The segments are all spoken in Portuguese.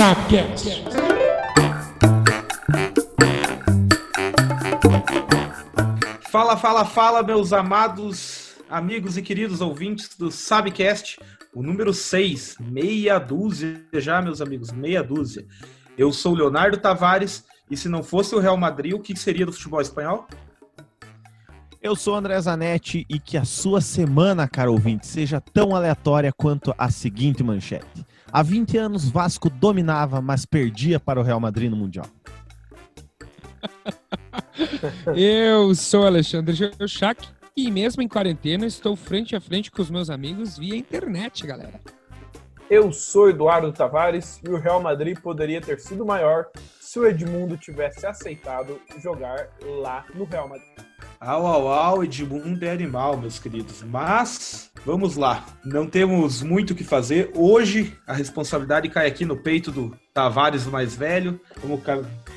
Sapcast. Fala, fala, fala, meus amados amigos e queridos ouvintes do Sabcast, o número 6, meia dúzia já, meus amigos, meia dúzia. Eu sou Leonardo Tavares e se não fosse o Real Madrid, o que seria do futebol espanhol? Eu sou André Zanetti e que a sua semana, caro ouvinte, seja tão aleatória quanto a seguinte manchete. Há 20 anos, Vasco dominava, mas perdia para o Real Madrid no Mundial. Eu sou Alexandre Geuchac e mesmo em quarentena estou frente a frente com os meus amigos via internet, galera. Eu sou Eduardo Tavares e o Real Madrid poderia ter sido maior se o Edmundo tivesse aceitado jogar lá no Real Madrid. Au, au, au, Edmundo é animal, meus queridos. Mas, vamos lá. Não temos muito o que fazer. Hoje, a responsabilidade cai aqui no peito do Tavares, o mais velho. Vamos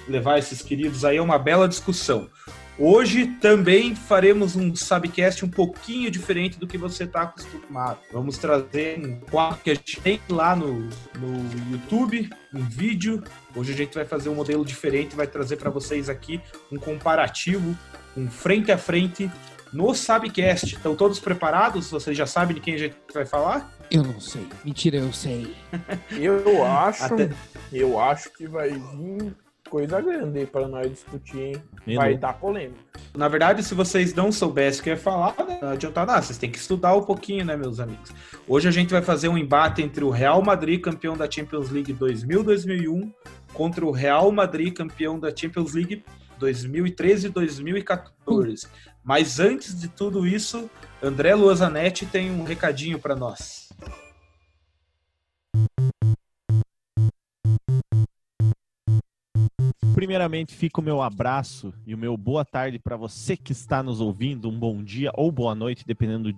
levar esses queridos aí a uma bela discussão. Hoje também faremos um Sabcast um pouquinho diferente do que você está acostumado. Vamos trazer um quadro que a gente tem lá no, no YouTube, um vídeo. Hoje a gente vai fazer um modelo diferente, vai trazer para vocês aqui um comparativo, um frente a frente no Sabcast. Estão todos preparados? Vocês já sabem de quem a gente vai falar? Eu não sei. Mentira, eu sei. Eu acho, Até- eu acho que vai vir coisa grande para nós discutir, hein? Vai dar polêmica. Na verdade, se vocês não soubessem o que eu ia falar, né, não adianta nada. Vocês têm que estudar um pouquinho, né, meus amigos? Hoje a gente vai fazer um embate entre o Real Madrid, campeão da Champions League 2000-2001, contra o Real Madrid, campeão da Champions League 2013 e 2014. Mas antes de tudo isso, André Luazanetti tem um recadinho para nós. Primeiramente, fica o meu abraço e o meu boa tarde para você que está nos ouvindo, um bom dia ou boa noite, dependendo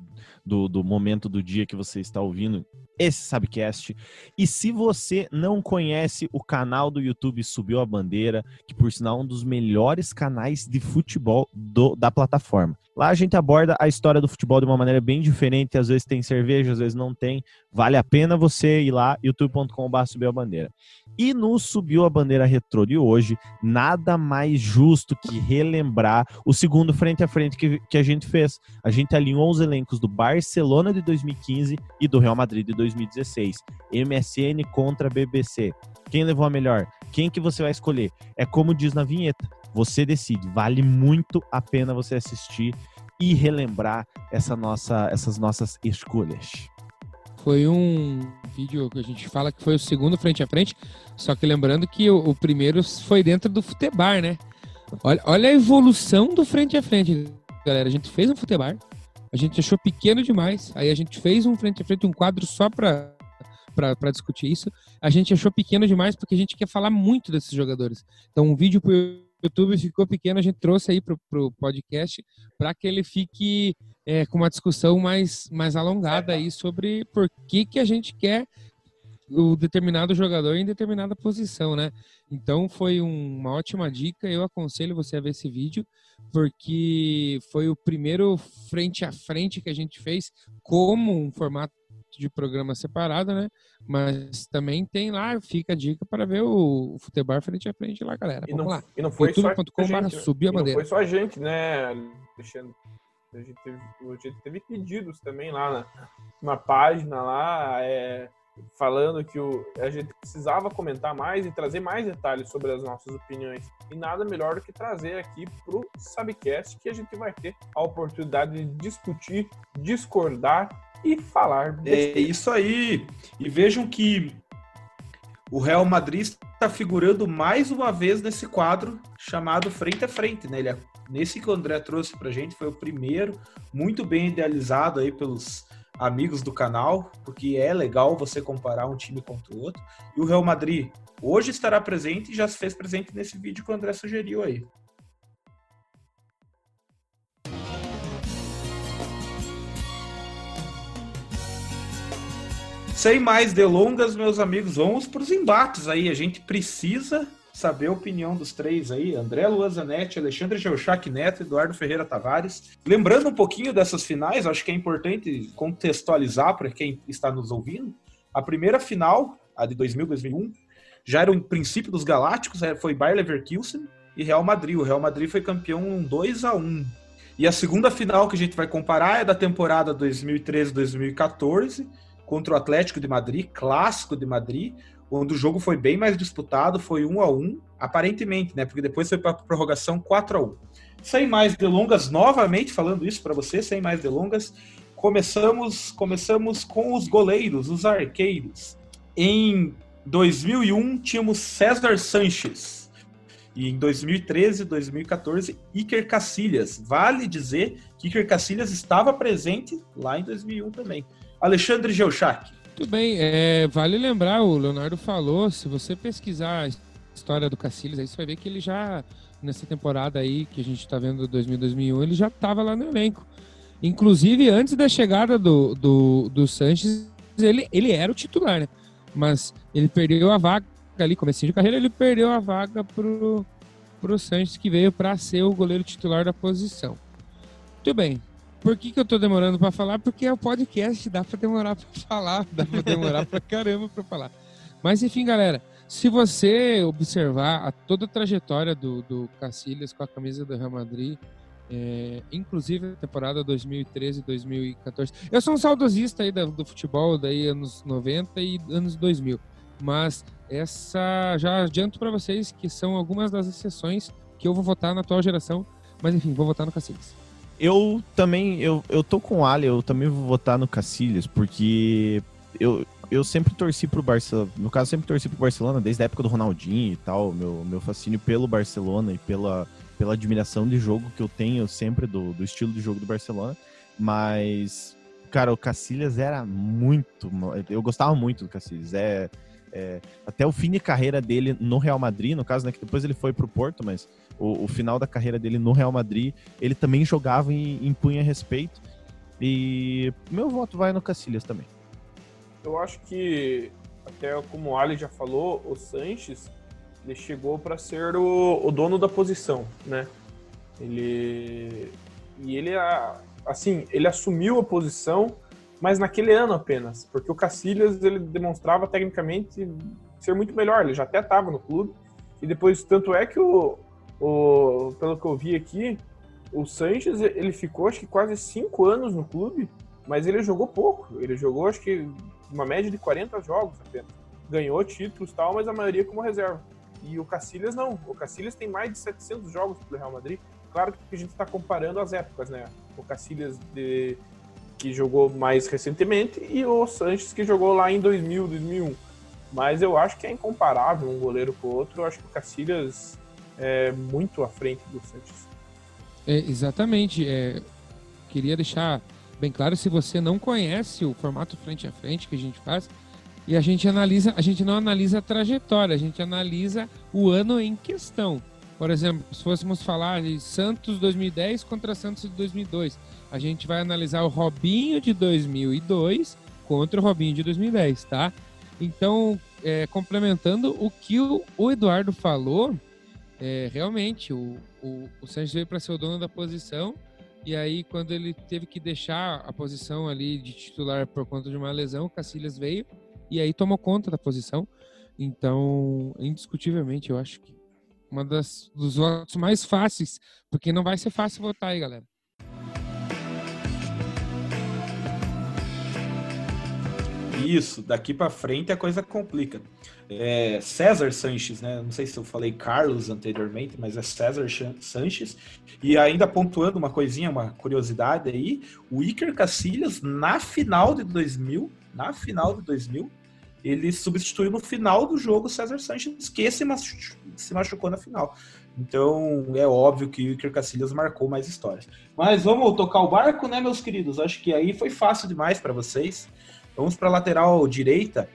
do, do momento do dia que você está ouvindo esse Sabcast. E se você não conhece o canal do YouTube Subiu a Bandeira, que por sinal é um dos melhores canais de futebol do- da plataforma. Lá a gente aborda a história do futebol de uma maneira bem diferente, às vezes tem cerveja, às vezes não tem. Vale a pena você ir lá, youtube.com.br Subiu a Bandeira. E no Subiu a Bandeira Retrô de hoje, nada mais justo que relembrar o segundo frente a frente que, que a gente fez. A gente alinhou os elencos do Barcelona de 2015 e do Real Madrid de 2016. MSN contra BBC. Quem levou a melhor? Quem que você vai escolher? É como diz na vinheta. Você decide. Vale muito a pena você assistir e relembrar essa nossa, essas nossas escolhas. Foi um vídeo que a gente fala que foi o segundo frente a frente, só que lembrando que o, o primeiro foi dentro do futebar, né? Olha, olha a evolução do frente a frente, galera. A gente fez um futebar, a gente achou pequeno demais, aí a gente fez um frente a frente, um quadro só pra, pra discutir isso. A gente achou pequeno demais porque a gente quer falar muito desses jogadores. Então, um vídeo pro YouTube ficou pequeno, a gente trouxe aí pro, pro podcast para que ele fique é, com uma discussão mais, mais alongada aí sobre por que, que a gente quer o determinado jogador em determinada posição, né? Então foi um- uma ótima dica. Eu aconselho você a ver esse vídeo, porque foi o primeiro frente a frente que a gente fez como um formato de programa separado, né? Mas também tem lá, fica a dica para ver o, o futebol frente a frente lá, galera. E Vamos não, lá. e não foi só a youtube.com.br gente, né? subir a E não bandeira. foi só a gente, né, Alexandre? A gente teve, a gente teve pedidos também lá na, na página lá, é, falando que o, a gente precisava comentar mais e trazer mais detalhes sobre as nossas opiniões. E nada melhor do que trazer aqui pro Sabcast que a gente vai ter a oportunidade de discutir, discordar e falar. É isso aí. E vejam que o Real Madrid está figurando mais uma vez nesse quadro chamado Frente a Frente, né? Ele é- nesse que o André trouxe pra gente foi o primeiro, muito bem idealizado aí pelos amigos do canal, porque é legal você comparar um time contra o outro. E o Real Madrid hoje estará presente e já se fez presente nesse vídeo que o André sugeriu aí. Sem mais delongas, meus amigos, vamos para os embates aí. A gente precisa saber a opinião dos três aí, André Luazanetti, Alexandre Geuchac Neto, Eduardo Ferreira Tavares. Lembrando um pouquinho dessas finais, acho que é importante contextualizar para quem está nos ouvindo. A primeira final, a de 2000, 2001, já era o princípio dos Galácticos, é, foi Bayer Leverkusen e Real Madrid. O Real Madrid foi campeão 2 a 1 E a segunda final que a gente vai comparar é da temporada 2013-2014 contra o Atlético de Madrid, clássico de Madrid, onde o jogo foi bem mais disputado, foi 1 a 1 aparentemente, né? Porque depois foi para prorrogação 4 a 1 Sem mais delongas, novamente falando isso para você, sem mais delongas, começamos, começamos com os goleiros, os arqueiros. Em 2001 tínhamos César Sanches. E em 2013, 2014, Iker Cacilhas. Vale dizer que Iker Cacilhas estava presente lá em 2001 também. Alexandre Geuchac. Muito bem, é, vale lembrar, o Leonardo falou, se você pesquisar a história do Cacilhas, aí você vai ver que ele já, nessa temporada aí que a gente está vendo 2000, 2001, ele já estava lá no elenco. Inclusive, antes da chegada do, do, do Sanches, ele, ele era o titular, né? Mas ele perdeu a vaga ali, comecinho de carreira, ele perdeu a vaga pro, pro Sanches, que veio para ser o goleiro titular da posição. Muito bem, por que, que eu tô demorando para falar? Porque é o podcast, dá para demorar para falar, dá para demorar para caramba para falar. Mas enfim, galera, se você observar a toda a trajetória do, do Cacilhas com a camisa do Real Madrid, é, inclusive a temporada 2013 2014. Eu sou um saudosista aí do, do, futebol, daí anos 90 e anos 2000. Mas essa já adianto para vocês que são algumas das exceções que eu vou votar na atual geração. Mas enfim, vou votar no Cacilhas. Eu também, eu, eu tô com o Ali, eu também vou votar no Cacilhas, porque eu, eu sempre torci pro Barcelona, no caso, sempre torci pro Barcelona, desde a época do Ronaldinho e tal, meu, meu fascínio pelo Barcelona e pela, pela admiração de jogo que eu tenho sempre do, do estilo de jogo do Barcelona, mas, cara, o Cacilhas era muito, eu gostava muito do Cacilhas, é, é, até o fim de carreira dele no Real Madrid, no caso, né, que depois ele foi pro Porto, mas o, o, final da carreira dele no Real Madrid, ele também jogava e impunha respeito. E meu voto vai no Cacilhas também. Eu acho que, até como o Ali já falou, o Sanches ele chegou para ser o, o, dono da posição, né? Ele e ele assim, ele assumiu a posição, mas naquele ano apenas, porque o Cacilhas ele demonstrava tecnicamente ser muito melhor, ele já até estava no clube. E depois tanto é que o, o, pelo que eu vi aqui, o Sanches ele ficou acho que quase cinco anos no clube, mas ele jogou pouco. Ele jogou acho que uma média de 40 jogos apenas. Ganhou títulos tal, mas a maioria como reserva. E o Cacilhas não. O Cacilhas tem mais de 700 jogos pelo Real Madrid. Claro que a gente está comparando as épocas, né? O Cacilhas de, que jogou mais recentemente e o Sanches que jogou lá em 2000, 2001. Mas eu acho que é incomparável um goleiro com o outro. Eu acho que o Cacilhas é, muito à frente do Santos. É, exatamente. É, queria deixar bem claro, se você não conhece o formato frente a frente que a gente faz, e a gente analisa, a gente não analisa a trajetória, a gente analisa o ano em questão. Por exemplo, se fôssemos falar de Santos 2010 contra Santos de 2002, a gente vai analisar o Robinho de 2002 contra o Robinho de 2010, tá? Então, é, complementando o que o, o Eduardo falou, é, realmente, o, o, o Sanches veio para ser o dono da posição, e aí quando ele teve que deixar a posição ali de titular por conta de uma lesão, o Cacilhas veio e aí tomou conta da posição. Então, indiscutivelmente, eu acho que uma das dos votos mais fáceis, porque não vai ser fácil votar aí, galera. Isso, daqui para frente a coisa complica. É César Sanches, né? Não sei se eu falei Carlos anteriormente, mas é César Sanches. E ainda pontuando uma coisinha, uma curiosidade aí, o Iker Casillas na final de 2000, na final de 2000, ele substituiu no final do jogo César Sanches, que se machucou, se machucou na final. Então é óbvio que o Iker Casillas marcou mais histórias. Mas vamos tocar o barco, né, meus queridos? Acho que aí foi fácil demais para vocês. Vamos para a lateral direita.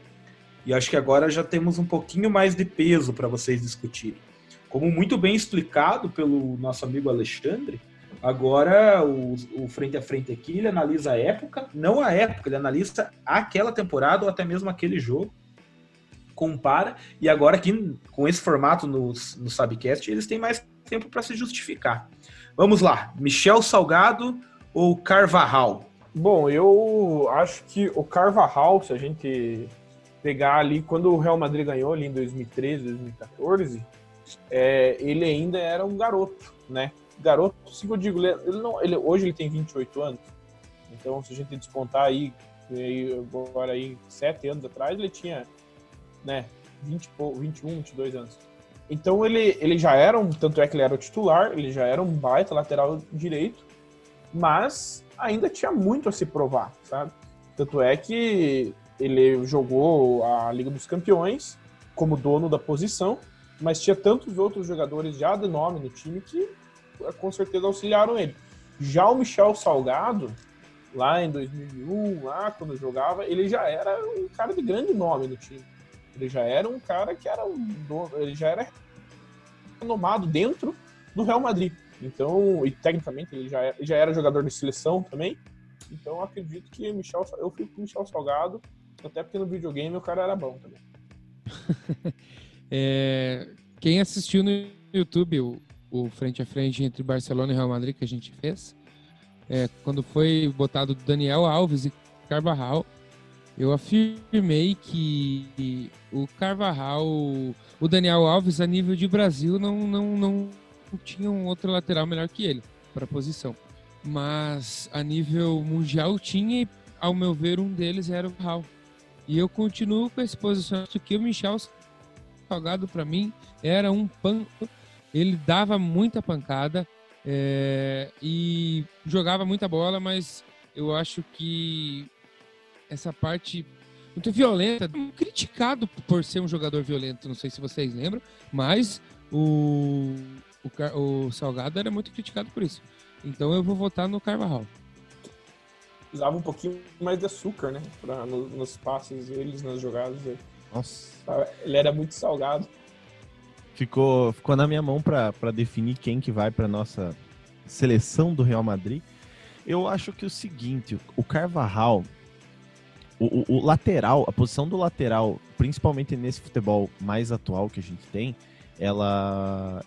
E acho que agora já temos um pouquinho mais de peso para vocês discutirem. Como muito bem explicado pelo nosso amigo Alexandre, agora o, o, frente a frente aqui ele analisa a época, não a época, ele analisa aquela temporada ou até mesmo aquele jogo, compara, e agora aqui com esse formato no, no Sabcast, eles têm mais tempo para se justificar. Vamos lá, Michel Salgado ou Carvajal? Bom, eu acho que o Carvajal, se a gente pegar ali, quando o Real Madrid ganhou ali em 2013, 2014, é, ele ainda era um garoto, né? Garoto, se eu digo, ele não, ele, hoje ele tem 28 anos, então se a gente descontar aí, agora aí, sete anos atrás, ele tinha, né, 20, 21, 22 anos. Então ele, ele já era um, tanto é que ele era o titular, ele já era um baita lateral direito, mas ainda tinha muito a se provar, sabe? Tanto é que ele jogou a Liga dos Campeões como dono da posição, mas tinha tantos outros jogadores já de nome no time que com certeza auxiliaram ele. Já o Michel Salgado, lá em 2001, lá quando jogava, ele já era um cara de grande nome no time. Ele já era um cara que era um dono, ele já era renomado dentro do Real Madrid. Então, e tecnicamente ele já era, já era jogador de seleção também. Então, acredito que Michel, eu fico com o Michel Salgado, até porque no videogame o cara era bom também. é, quem assistiu no YouTube o, o frente a frente entre Barcelona e Real Madrid que a gente fez, é, quando foi botado Daniel Alves e Carvajal, eu afirmei que o Carvajal, o Daniel Alves, a nível de Brasil, não, não, não tinha um outro lateral melhor que ele para a posição. Mas a nível mundial tinha, e ao meu ver, um deles era o Raul. E eu continuo com esse posicionamento que o Michel Salgado, para mim, era um pan. Ele dava muita pancada é, e jogava muita bola, mas eu acho que essa parte muito violenta, criticado por ser um jogador violento, não sei se vocês lembram, mas o, o, o Salgado era muito criticado por isso. Então eu vou votar no Carvajal. Usava um pouquinho mais de açúcar, né? Pra, no, nos passes, eles nas jogadas. Nossa. Ele era muito salgado. Ficou, ficou na minha mão para definir quem que vai para nossa seleção do Real Madrid. Eu acho que o seguinte, o Carvajal, o, o, o, lateral, a posição do lateral, principalmente nesse futebol mais atual que a gente tem, ela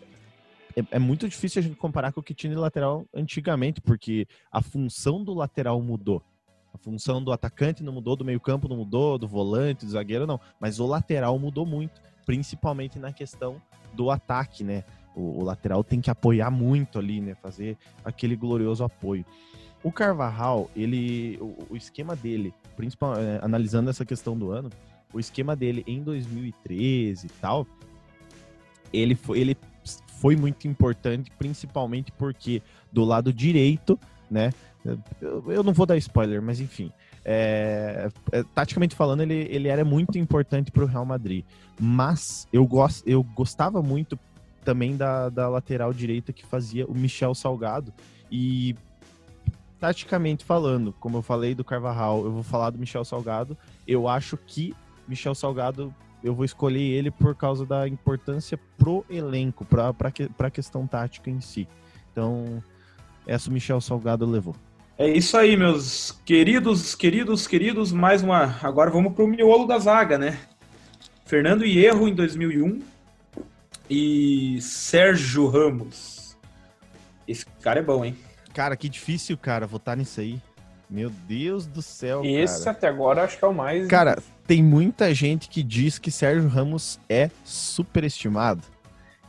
é, é, muito difícil a gente comparar com o que tinha de lateral antigamente, porque a função do lateral mudou. A função do atacante não mudou, do meio-campo não mudou, do volante, do zagueiro não, mas o lateral mudou muito, principalmente na questão do ataque, né? O, o lateral tem que apoiar muito ali, né? Fazer aquele glorioso apoio. O Carvajal, ele, o, o esquema dele, principalmente é, analisando essa questão do ano, o esquema dele em 2013 e tal, ele foi, ele foi muito importante, principalmente porque do lado direito, né? Eu, eu não vou dar spoiler, mas enfim. É, é, taticamente falando, ele, ele era muito importante para o Real Madrid. Mas eu, gost, eu gostava muito também da, da lateral direita que fazia o Michel Salgado. E taticamente falando, como eu falei do Carvajal, eu vou falar do Michel Salgado. Eu acho que Michel Salgado, eu vou escolher ele por causa da importância pro elenco, para que, a questão tática em si. Então, essa o Michel Salgado levou. É isso aí, meus queridos, queridos, queridos. Mais uma. Agora vamos pro miolo da zaga, né? Fernando Hierro em 2001 e Sérgio Ramos. Esse cara é bom, hein? Cara, que difícil, cara, votar nisso aí. Meu Deus do céu, Esse cara. até agora acho que é o mais. Cara, tem muita gente que diz que Sérgio Ramos é superestimado.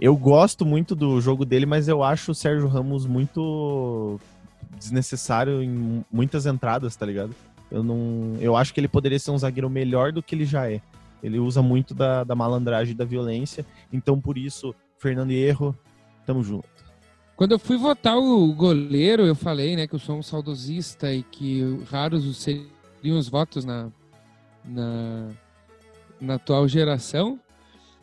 Eu gosto muito do jogo dele, mas eu acho o Sérgio Ramos muito desnecessário em muitas entradas, tá ligado? Eu não, eu acho que ele poderia ser um zagueiro melhor do que ele já é. Ele usa muito da, da malandragem e da violência. Então, por isso, Fernando Hierro, tamo junto. Quando eu fui votar o goleiro, eu falei, né, que eu sou um saudosista e que raros seriam os votos na, na, na atual geração.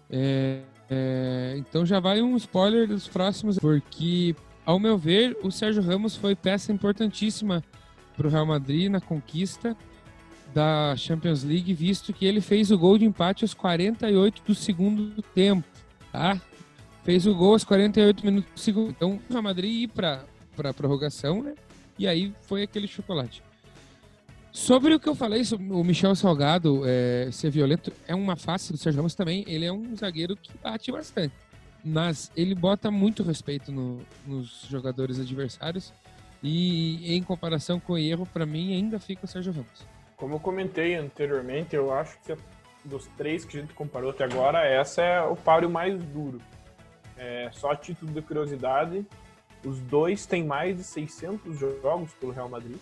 É, é, então já vai um spoiler dos próximos, porque, ao meu ver, o Sérgio Ramos foi peça importantíssima para o Real Madrid na conquista da Champions League, visto que ele fez o gol de empate aos 48 do segundo tempo, tá? Fez o gol aos 48 minutos do segundo. Então, o Real Madrid ir para a prorrogação, né? E aí foi aquele chocolate. Sobre o que eu falei sobre o Michel Salgado é, ser violento, é uma face do Sérgio Ramos também. Ele é um zagueiro que bate bastante. Mas ele bota muito respeito no, nos jogadores adversários. E em comparação com o erro, para mim ainda fica o Sérgio Ramos. Como eu comentei anteriormente, eu acho que dos três que a gente comparou até agora, essa é o páreo mais duro. É, só a título de curiosidade, os dois têm mais de 600 jogos pelo Real Madrid.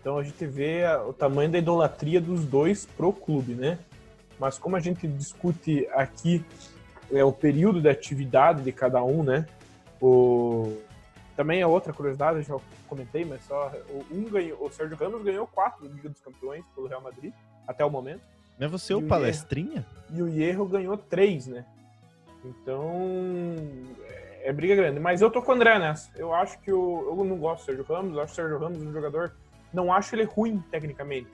Então a gente vê o tamanho da idolatria dos dois pro clube, né? Mas como a gente discute aqui é, o período de atividade de cada um, né? O... Também é outra curiosidade, eu já comentei, mas só um ganhou, o Sérgio Ramos ganhou quatro Liga dos Campeões pelo Real Madrid até o momento. Não é você e o palestrinha? e o Hierro ganhou três, né? Então é, é briga grande. Mas eu tô com o André nessa. Eu acho que o, eu não gosto do Sérgio Ramos, eu acho o Sérgio Ramos um jogador. Não acho ele ruim tecnicamente.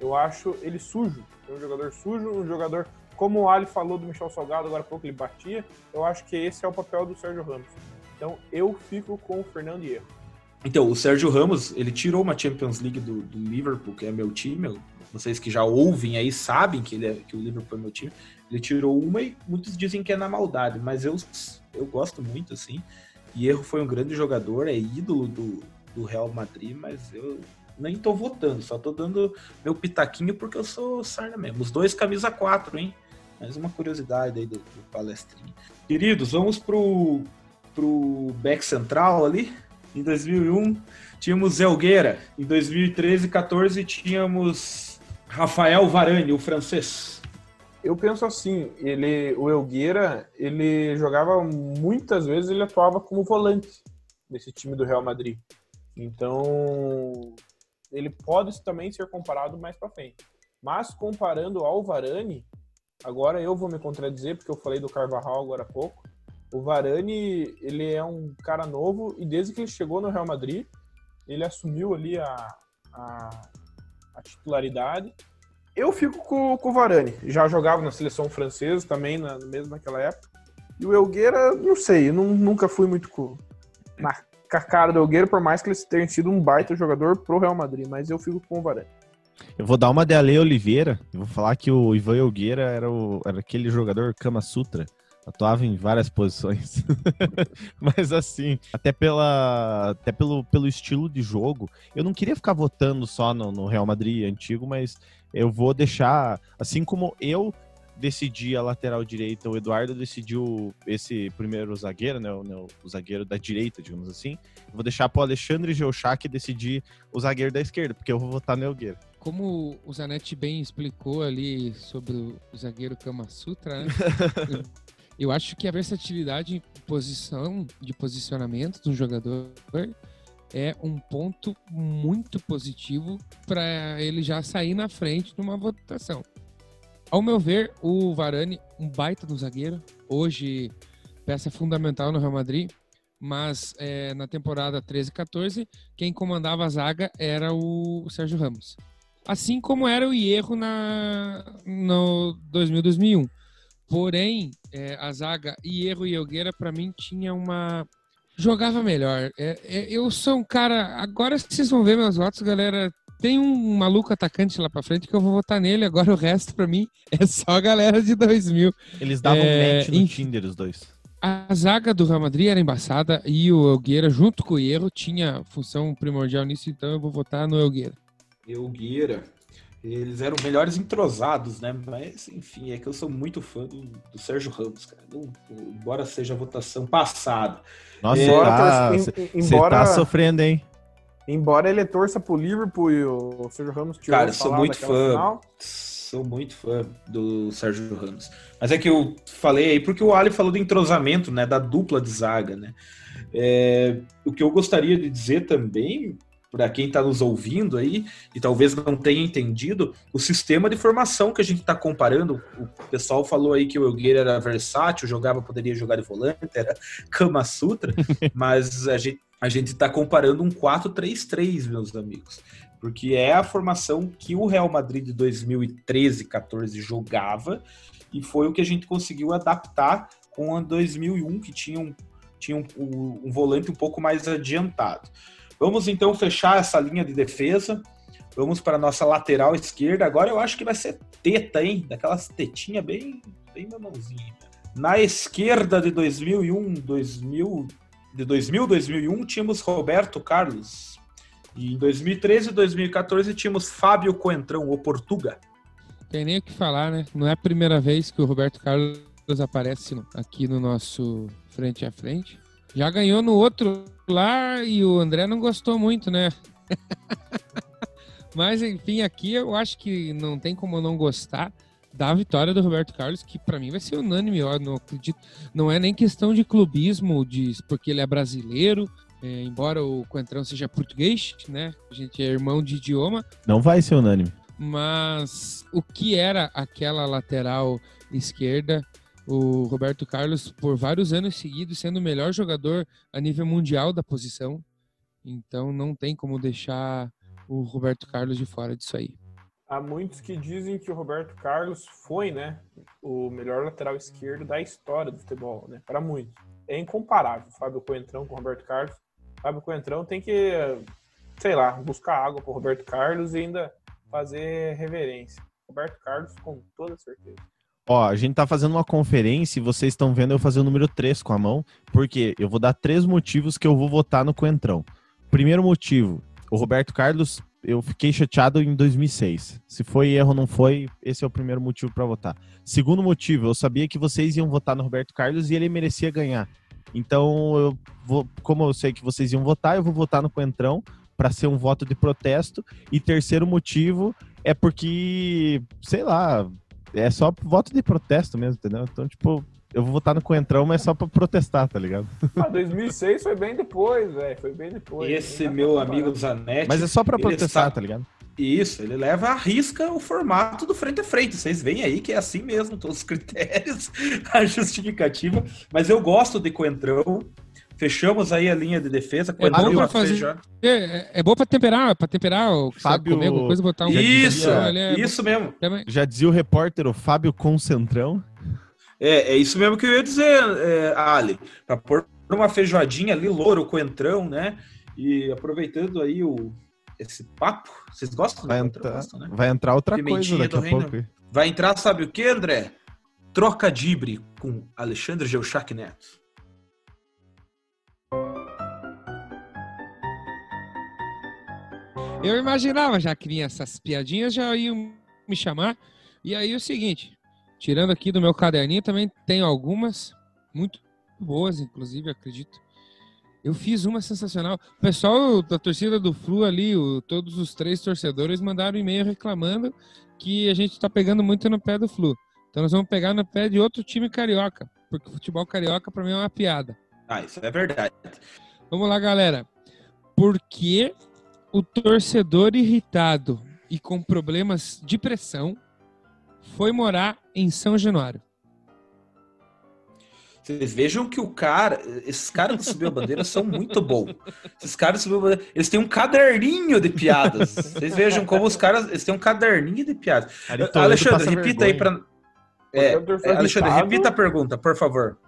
Eu acho ele sujo. É um jogador sujo, um jogador. Como o Ali falou do Michel Salgado agora há pouco, ele batia. Eu acho que esse é o papel do Sérgio Ramos. Então eu fico com o Fernando Hierro. Então, o Sérgio Ramos, ele tirou uma Champions League do, do Liverpool, que é meu time. Vocês que já ouvem aí sabem que, é, que o Liverpool é meu time. Ele tirou uma e muitos dizem que é na maldade, mas eu, eu gosto muito, assim. E Erro foi um grande jogador, é ídolo do, do Real Madrid, mas eu nem tô votando, só tô dando meu pitaquinho porque eu sou sarna mesmo. Os dois camisa 4, hein? Mais uma curiosidade aí do, do palestrinho. Queridos, vamos pro, pro back central ali. Em 2001 tínhamos Elgueira. Em 2013 e 14 tínhamos Rafael Varane, o francês. Eu penso assim, ele, o Elgueira, ele jogava muitas vezes, ele atuava como volante nesse time do Real Madrid. Então, ele pode também ser comparado mais para frente. Mas comparando ao Varane, agora eu vou me contradizer porque eu falei do Carvajal agora há pouco. O Varane, ele é um cara novo e desde que ele chegou no Real Madrid, ele assumiu ali a, a, a titularidade. Eu fico com, com, o Varane. Já jogava na seleção francesa também, na, mesmo naquela época. E o Elgueira, não sei, não, nunca fui muito com, na cara do Elgueira, por mais que ele tenha sido um baita jogador pro Real Madrid, mas eu fico com o Varane. Eu vou dar uma de Ale Oliveira. Vou falar que o Ivan Elgueira era, o, era aquele jogador Kama Sutra Atuava em várias posições. Mas assim, até, pela, até pelo, pelo estilo de jogo, eu não queria ficar votando só no, no Real Madrid antigo, mas eu vou deixar, assim como eu decidi a lateral direita, o Eduardo decidiu esse primeiro zagueiro, né, o, né, o zagueiro da direita, digamos assim. Eu vou deixar para o Alexandre Geuchac decidir o zagueiro da esquerda, porque eu vou votar no Elgueiro. Como o Zanetti bem explicou ali sobre o zagueiro Kama Sutra, né? Eu acho que a versatilidade em posição, de posicionamento do jogador é um ponto muito positivo para ele já sair na frente numa votação. Ao meu ver, o Varane, um baita no zagueiro, hoje peça fundamental no Real Madrid, mas é, na temporada 13 e 14, quem comandava a zaga era o Sérgio Ramos. Assim como era o Hierro na, no 2000, 2001. Porém, é, a zaga Hierro e Elgueira, para mim, tinha uma. Jogava melhor. É, é, eu sou um cara. Agora vocês vão ver meus votos, galera. Tem um maluco atacante lá pra frente que eu vou votar nele. Agora o resto, para mim, é só a galera de 2000. Eles davam é, match no enfim, Tinder, os dois. A zaga do Real Madrid era embaçada e o Elgueira, junto com o Hierro, tinha função primordial nisso, então eu vou votar no Elgueira. Elgueira. Eles eram melhores entrosados, né? Mas, enfim, é que eu sou muito fã do, do Sérgio Ramos, cara. Não, embora seja a votação passada. Nossa, é, tá, você tá sofrendo, hein? Embora ele torça pro Liverpool e o Sérgio Ramos tirou Cara, sou muito fã. Final. Sou muito fã do Sérgio Ramos. Mas é que eu falei aí porque o Ali falou do entrosamento, né? Da dupla de zaga, né? É, o que eu gostaria de dizer também para quem está nos ouvindo aí e talvez não tenha entendido, o sistema de formação que a gente está comparando, o pessoal falou aí que o Elgueira era versátil, jogava, poderia jogar de volante, era Kama Sutra, mas a gente a gente está comparando um 4-3-3, meus amigos, porque é a formação que o Real Madrid de 2013, 14 jogava e foi o que a gente conseguiu adaptar com a 2001 que tinha um tinha um, um volante um pouco mais adiantado. Vamos então fechar essa linha de defesa. Vamos para a nossa lateral esquerda. Agora eu acho que vai ser teta, hein? Daquelas tetinhas bem, bem mamãozinha. Na esquerda de 2001, 2000, de 2000, 2001, tínhamos Roberto Carlos. E em 2013 e 2014 tínhamos Fábio Coentrão, o Portuga. Tem nem o que falar, né? Não é a primeira vez que o Roberto Carlos aparece aqui no nosso frente a frente. Já ganhou no outro lá e o André não gostou muito, né? Mas enfim, aqui eu acho que não tem como não gostar da vitória do Roberto Carlos, que pra mim vai ser unânime, eu não acredito. Não é nem questão de clubismo, de, porque ele é brasileiro, é, embora o Coentrão seja português, né? A gente é irmão de idioma, Não vai ser unânime. mas o que era aquela lateral esquerda, o Roberto Carlos, por vários anos seguidos, sendo o melhor jogador a nível mundial da posição. Então não tem como deixar o Roberto Carlos de fora disso aí. Há muitos que dizem que o Roberto Carlos foi, né, o melhor lateral esquerdo da história do futebol, né? Para muitos. É incomparável o Fábio Coentrão com o Roberto Carlos. O Fábio Coentrão tem que, sei lá, buscar água para o Roberto Carlos e ainda fazer reverência. Roberto Carlos, com toda certeza. Ó, a gente tá fazendo uma conferência e vocês estão vendo eu fazer o número 3 com a mão, porque eu vou dar três motivos que eu vou votar no Coentrão. Primeiro motivo, o Roberto Carlos, eu fiquei chateado em 2006. Se foi erro ou não foi, esse é o primeiro motivo pra votar. Segundo motivo, eu sabia que vocês iam votar no Roberto Carlos e ele merecia ganhar. Então, eu vou, como eu sei que vocês iam votar, eu vou votar no Coentrão pra ser um voto de protesto. E terceiro motivo é porque, sei lá, é só voto de protesto mesmo, entendeu? Então, tipo, eu vou votar no Coentrão, mas só pra protestar, tá ligado? Ah, 2006 foi bem depois, velho. Foi bem depois. Esse meu amigo. Zanetti. Mas é só pra protestar, está- tá ligado? Isso, ele leva à risca o formato do frente a frente. Vocês veem aí que é assim mesmo, todos os critérios, a justificativa. Mas eu gosto de Coentrão. Fechamos aí a linha de defesa. Coentrão bom pra pode fazer- fechar. É, é- é bom pra temperar, pra temperar o Fábio- comer alguma coisa, botar um Isso, é isso mesmo. também. Já dizia o repórter, o Fábio Concentrão. É, é isso mesmo que eu ia dizer, é, Ali. Pra pôr uma feijoadinha ali, louro, coentrão, né? E aproveitando aí o, esse papo. Vocês gostam Vai entrar, Gostam, né? vai entrar outra Pimentinha coisa daqui a reino. pouco. Vai entrar, sabe o que, André? Troca dibre com Alexandre Geuchac Neto. Eu imaginava já que vinha essas piadinhas, já iam me chamar. E aí o seguinte, tirando aqui do meu caderninho, também tenho algumas muito boas, inclusive, acredito. Eu fiz uma sensacional. O pessoal da torcida do Flu ali, o- todos os três torcedores mandaram um e-mail reclamando que a gente tá pegando muito no pé do Flu. Então nós vamos pegar no pé de outro time carioca, porque o futebol carioca pra mim é uma piada. Ah, isso é verdade. Vamos lá, galera. Por que o torcedor irritado e com problemas de pressão foi morar em São Januário? Vocês vejam que o cara, esses caras do Subiu a Bandeira são muito bons. Esses caras do Subiu a Bandeira, eles têm um caderninho de piadas. Vocês vejam como os caras, eles têm um caderninho de piadas. Alexandre, repita aí vergonha. para É, é, Alexandre, irritado- repita a pergunta, por favor.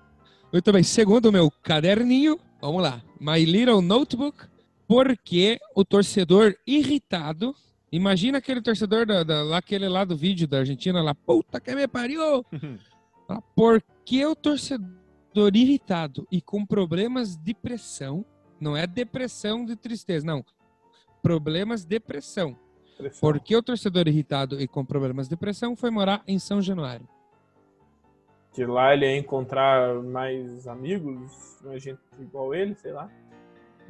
Muito bem, segundo o meu caderninho, vamos lá. My Little Notebook. Por que o torcedor irritado. Imagina aquele torcedor da, da- lá, aquele lá do vídeo da Argentina, lá, puta que me pariu! Fala, Por que o torcedor irritado e com problemas de pressão, não é depressão de tristeza, não. Problemas de pressão. Pressão. Por que o torcedor irritado e com problemas de pressão foi morar em São Januário? Que lá ele ia encontrar mais amigos, mais gente igual ele, sei lá.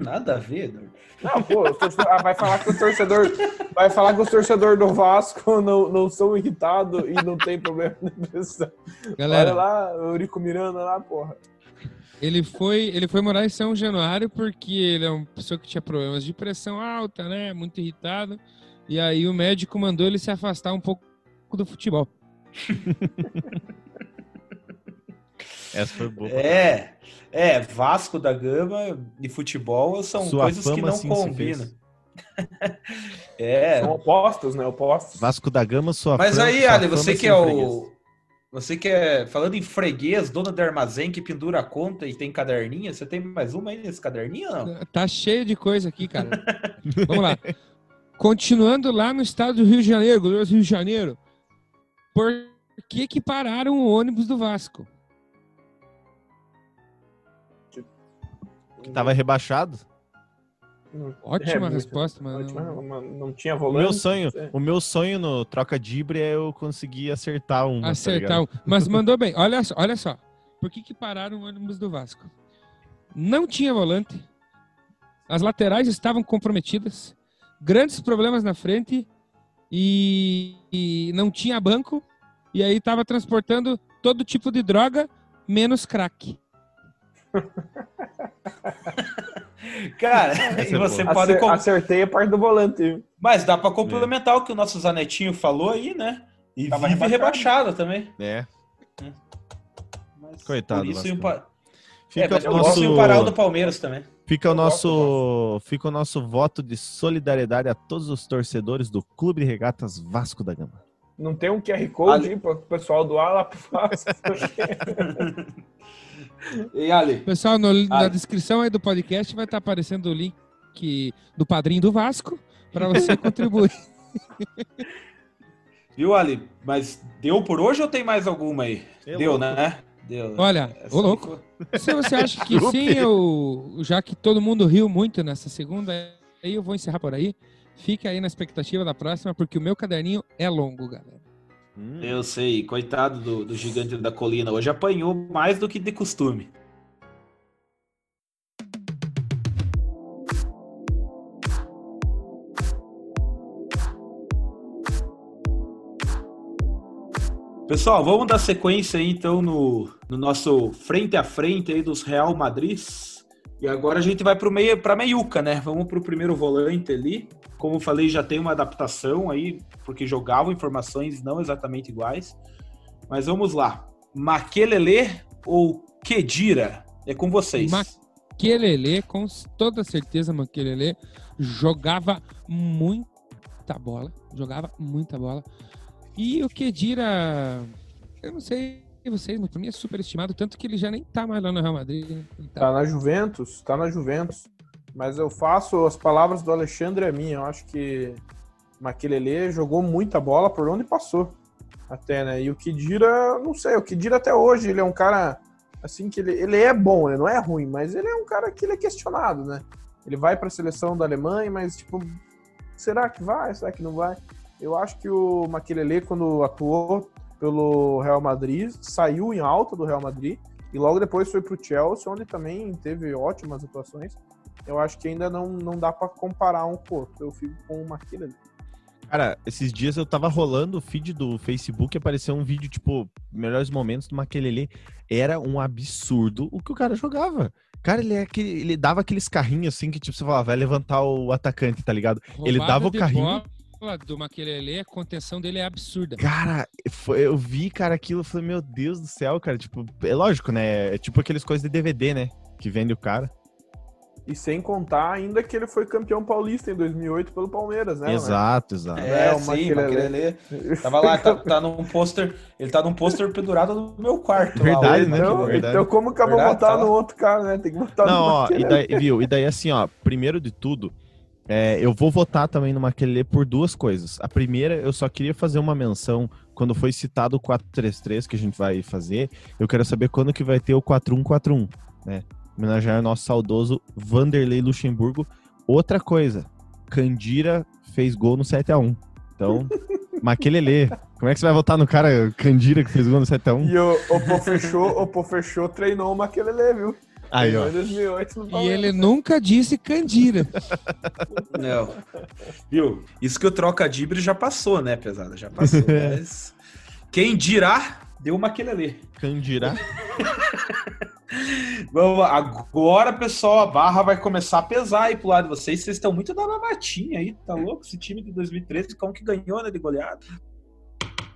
Nada a ver, Eduardo. Não, pô, torcedor- ah, vai falar que o torcedor. Vai falar que os torcedores do Vasco não, não são irritados e não tem problema de pressão. Galera, Olha lá, o Eurico Miranda lá, porra. Ele foi, ele foi morar em São Januário porque ele é uma pessoa que tinha problemas de pressão alta, né? Muito irritado. E aí o médico mandou ele se afastar um pouco do futebol. Essa foi boa. É, é, Vasco da Gama e futebol são Sua coisas que não combinam. É, São opostos, né? Opostos. Vasco da Gama, sua mas fama- aí, fama você que é freguês. o. Você que é, falando em freguês, dona de armazém que pendura a conta e tem caderninha, você tem mais uma aí nesse caderninho ou não? Tá cheio de coisa aqui, cara. Vamos lá. Continuando lá no estado do Rio de Janeiro, glorioso Rio de Janeiro. Por que que pararam o ônibus do Vasco? Que tava rebaixado. Não- Ótima é, resposta, mano. ótima- uma- não tinha O volante. meu sonho, é. o meu sonho no troca dibre é eu conseguir acertar um. Acertar um. Mas mandou bem. Olha só, olha só. Por que, que pararam o ônibus do Vasco? Não tinha volante. As laterais estavam comprometidas. Grandes problemas na frente. E, e não tinha banco. E aí estava transportando todo tipo de droga, menos crack. Cara, Essa e é você boa. pode. Acer- Acertei a parte do volante. Mas dá pra complementar o que o nosso Zanetinho falou aí, né? E Tava vive rebaixado. rebaixado também. É. Mas Coitado isso do. Fica, é, o nosso, do Palmeiras também. fica, o nosso, fica o nosso voto de solidariedade a todos os torcedores do Clube de Regatas Vasco da Gama. Não tem um QR Code Ali- aí para o pessoal lá pro Vasco. E Ali, Pessoal, no- na Ah. descrição aí do podcast vai estar aparecendo o link do padrinho do Vasco para você contribuir. viu, Ali? Mas deu por hoje ou tem mais alguma aí? É deu, louco. né? Deu. Olha, Essa ô louco. Se você acha que sim, eu, já que todo mundo riu muito nessa segunda, aí eu vou encerrar por aí. Fique aí na expectativa da próxima, porque o meu caderninho é longo, galera. Hum, Eu sei, coitado do, do gigante da colina. Hoje apanhou mais do que de costume. Pessoal, vamos dar sequência aí então no, no nosso frente a frente aí dos Real Madrid. E agora a gente vai para meio, para meiuca, né? Vamos para o primeiro volante ali. Como eu falei, já tem uma adaptação aí, porque jogavam informações não exatamente iguais. Mas vamos lá. Maquelele ou Kedira? É com vocês. Ma- Maquelele, com toda certeza, Maquelele jogava muita bola. Jogava muita bola. E o Kedira, eu não sei vocês, mas pra mim é super estimado, tanto que ele já nem tá mais lá no Real Madrid. né? Tá- Tá na Juventus, tá na Juventus. Mas eu faço as palavras do Alexandre é minha. Eu acho que Maquelele jogou muita bola por onde passou. Até, né? E o Kidira, não sei, o Kidira até hoje, ele é um cara assim que ele, ele é bom, ele não é ruim, mas ele é um cara que ele é questionado, né? Ele vai para a seleção da Alemanha, mas tipo, será que vai? Será que não vai? Eu acho que o Maquelele quando atuou pelo Real Madrid, saiu em alta do Real Madrid e logo depois foi para o Chelsea, onde também teve ótimas atuações. Eu acho que ainda não, não dá para comparar um com o outro. Eu fico com o Maquelele. Cara, esses dias eu tava rolando o feed do Facebook e apareceu um vídeo, tipo, melhores momentos do Maquelele. Era um absurdo o que o cara jogava. Cara, ele, é aquele, ele dava aqueles carrinhos assim que, tipo, você falava, vai levantar o atacante, tá ligado? ele Roubada dava o carrinho. bola do Maquelele, a contenção dele é absurda. Cara, foi- eu vi, cara, aquilo, eu falei, meu Deus do céu, cara, tipo, é lógico, né? É tipo aqueles coisas de DVD, né? Que vende o cara. E sem contar ainda que ele foi campeão paulista em 2008 pelo Palmeiras, né? exato, exato. É, É, o sim. Mas- Tava lá, tá, tá num pôster. Ele tá num pôster pendurado no meu quarto. Verdade, lá, né? Então, Verdade. então como que eu vou botar tá no outro cara, né? Tem que botar Não, no ó, e daí, viu? E daí, assim, ó, primeiro de tudo, é, eu vou votar também no Maquelele por duas coisas. A primeira, eu só queria fazer uma menção, quando foi citado o 4-3-3 que a gente vai fazer, eu quero saber quando que vai ter o 4-1-4-1, né? Homenagear o nosso saudoso Vanderlei Luxemburgo. Outra coisa, Candira fez gol no 7x1. Então, Maquelele, como é que você vai votar no cara Candira que fez gol no 7x1? E o, o Pô Fechou, o Pô Fechou treinou o Maquelele, viu? Aí, ó. Treinou em 2008 no E ele nunca disse Candira. Não. Viu? Isso que o troca-dibre já passou, né, pesada? Já passou. mas quem dirá, deu uma ali. Candira. Vamos lá. Agora, pessoal, a barra vai começar a pesar aí pro lado de vocês. Vocês estão muito na babatinha aí, tá louco? Esse time de 2013, como que ganhou, né, de goleada?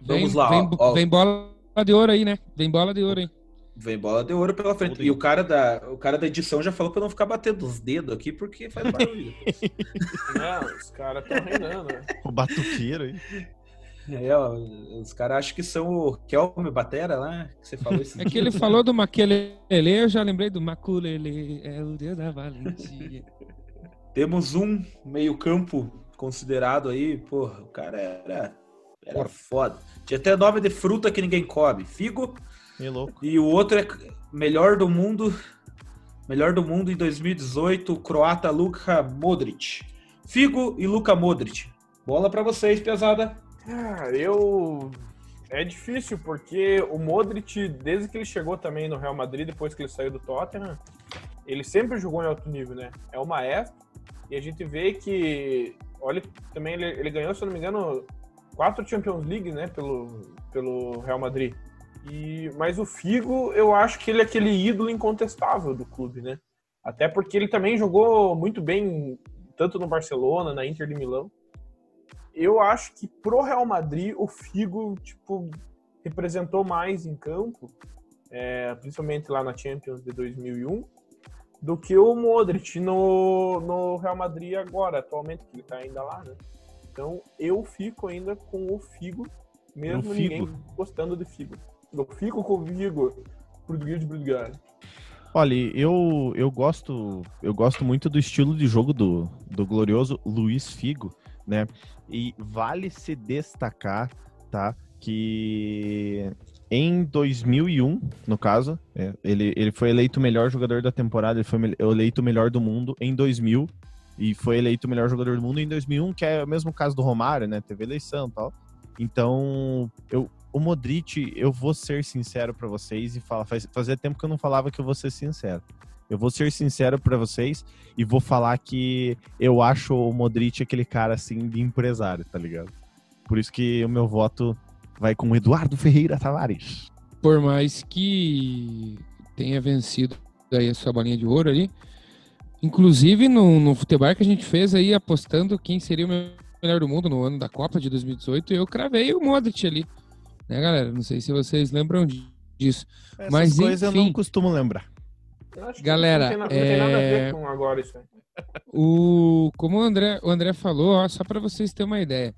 Vamos Vem- lá, Vem, ó, ó. vem bola de ouro aí, né? Vem bola de ouro aí. Vem bola de ouro pela frente. E o cara da, o cara da edição já falou pra eu não ficar batendo os dedos aqui, porque faz barulho. Não, os caras estão reinando, né? O batuqueiro aí. é, ó, os caras acham que são o Kelme Batera lá, que você falou isso. É que ele falou do Maquelele, eu já lembrei do Maculele, é o deus da valentia. Temos um meio-campo considerado aí, porra, o cara era, era foda. Tinha até nome de fruta que ninguém come. Figo. Que louco. E o outro é melhor do mundo. Melhor do mundo em 2018, o croata Luka Modric. Figo e Luka Modric. Bola para vocês, pesada. Ah, eu. É difícil, porque o Modric, desde que ele chegou também no Real Madrid, depois que ele saiu do Tottenham, ele sempre jogou em alto nível, né? É o maestro. E a gente vê que. Olha, também ele, ele ganhou, se eu não me engano, quatro Champions League, né? Pelo, pelo Real Madrid. E, mas o Figo, eu acho que ele é aquele ídolo incontestável do clube, né? Até porque ele também jogou muito bem, tanto no Barcelona, na Inter de Milão. Eu acho que pro Real Madrid, o Figo, tipo, representou mais em campo, é, principalmente lá na Champions de 2001, do que o Modric no, no Real Madrid agora, atualmente, que ele tá ainda lá, né? Então, eu fico ainda com o Figo, mesmo ninguém gostando de Figo. Fico comigo, português de Portugal. Olha, eu, eu gosto eu gosto muito do estilo de jogo do, do glorioso Luiz Figo, né? E vale se destacar, tá? Que em 2001, no caso, é, ele, ele foi eleito o melhor jogador da temporada, ele foi eleito o melhor do mundo em 2000 e foi eleito o melhor jogador do mundo em 2001, que é o mesmo caso do Romário, né? Teve eleição e tal. Então, eu, o Modric, eu vou ser sincero para vocês e falar, faz, fazia tempo que eu não falava que eu vou ser sincero. Eu vou ser sincero para vocês e vou falar que eu acho o Modric aquele cara assim de empresário, tá ligado? Por isso que o meu voto vai com o Eduardo Ferreira Tavares. Por mais que tenha vencido aí a sua bolinha de ouro ali, inclusive no, no futebol que a gente fez aí apostando quem seria o melhor do mundo no ano da Copa de 2018, eu cravei o Modric ali. Né, galera? Não sei se vocês lembram disso. Essas Mas coisas enfim, eu não costumo lembrar. Galera, não tem, não tem nada a ver é, com agora isso aí. O, como o André, o André falou, ó, só para vocês terem uma ideia.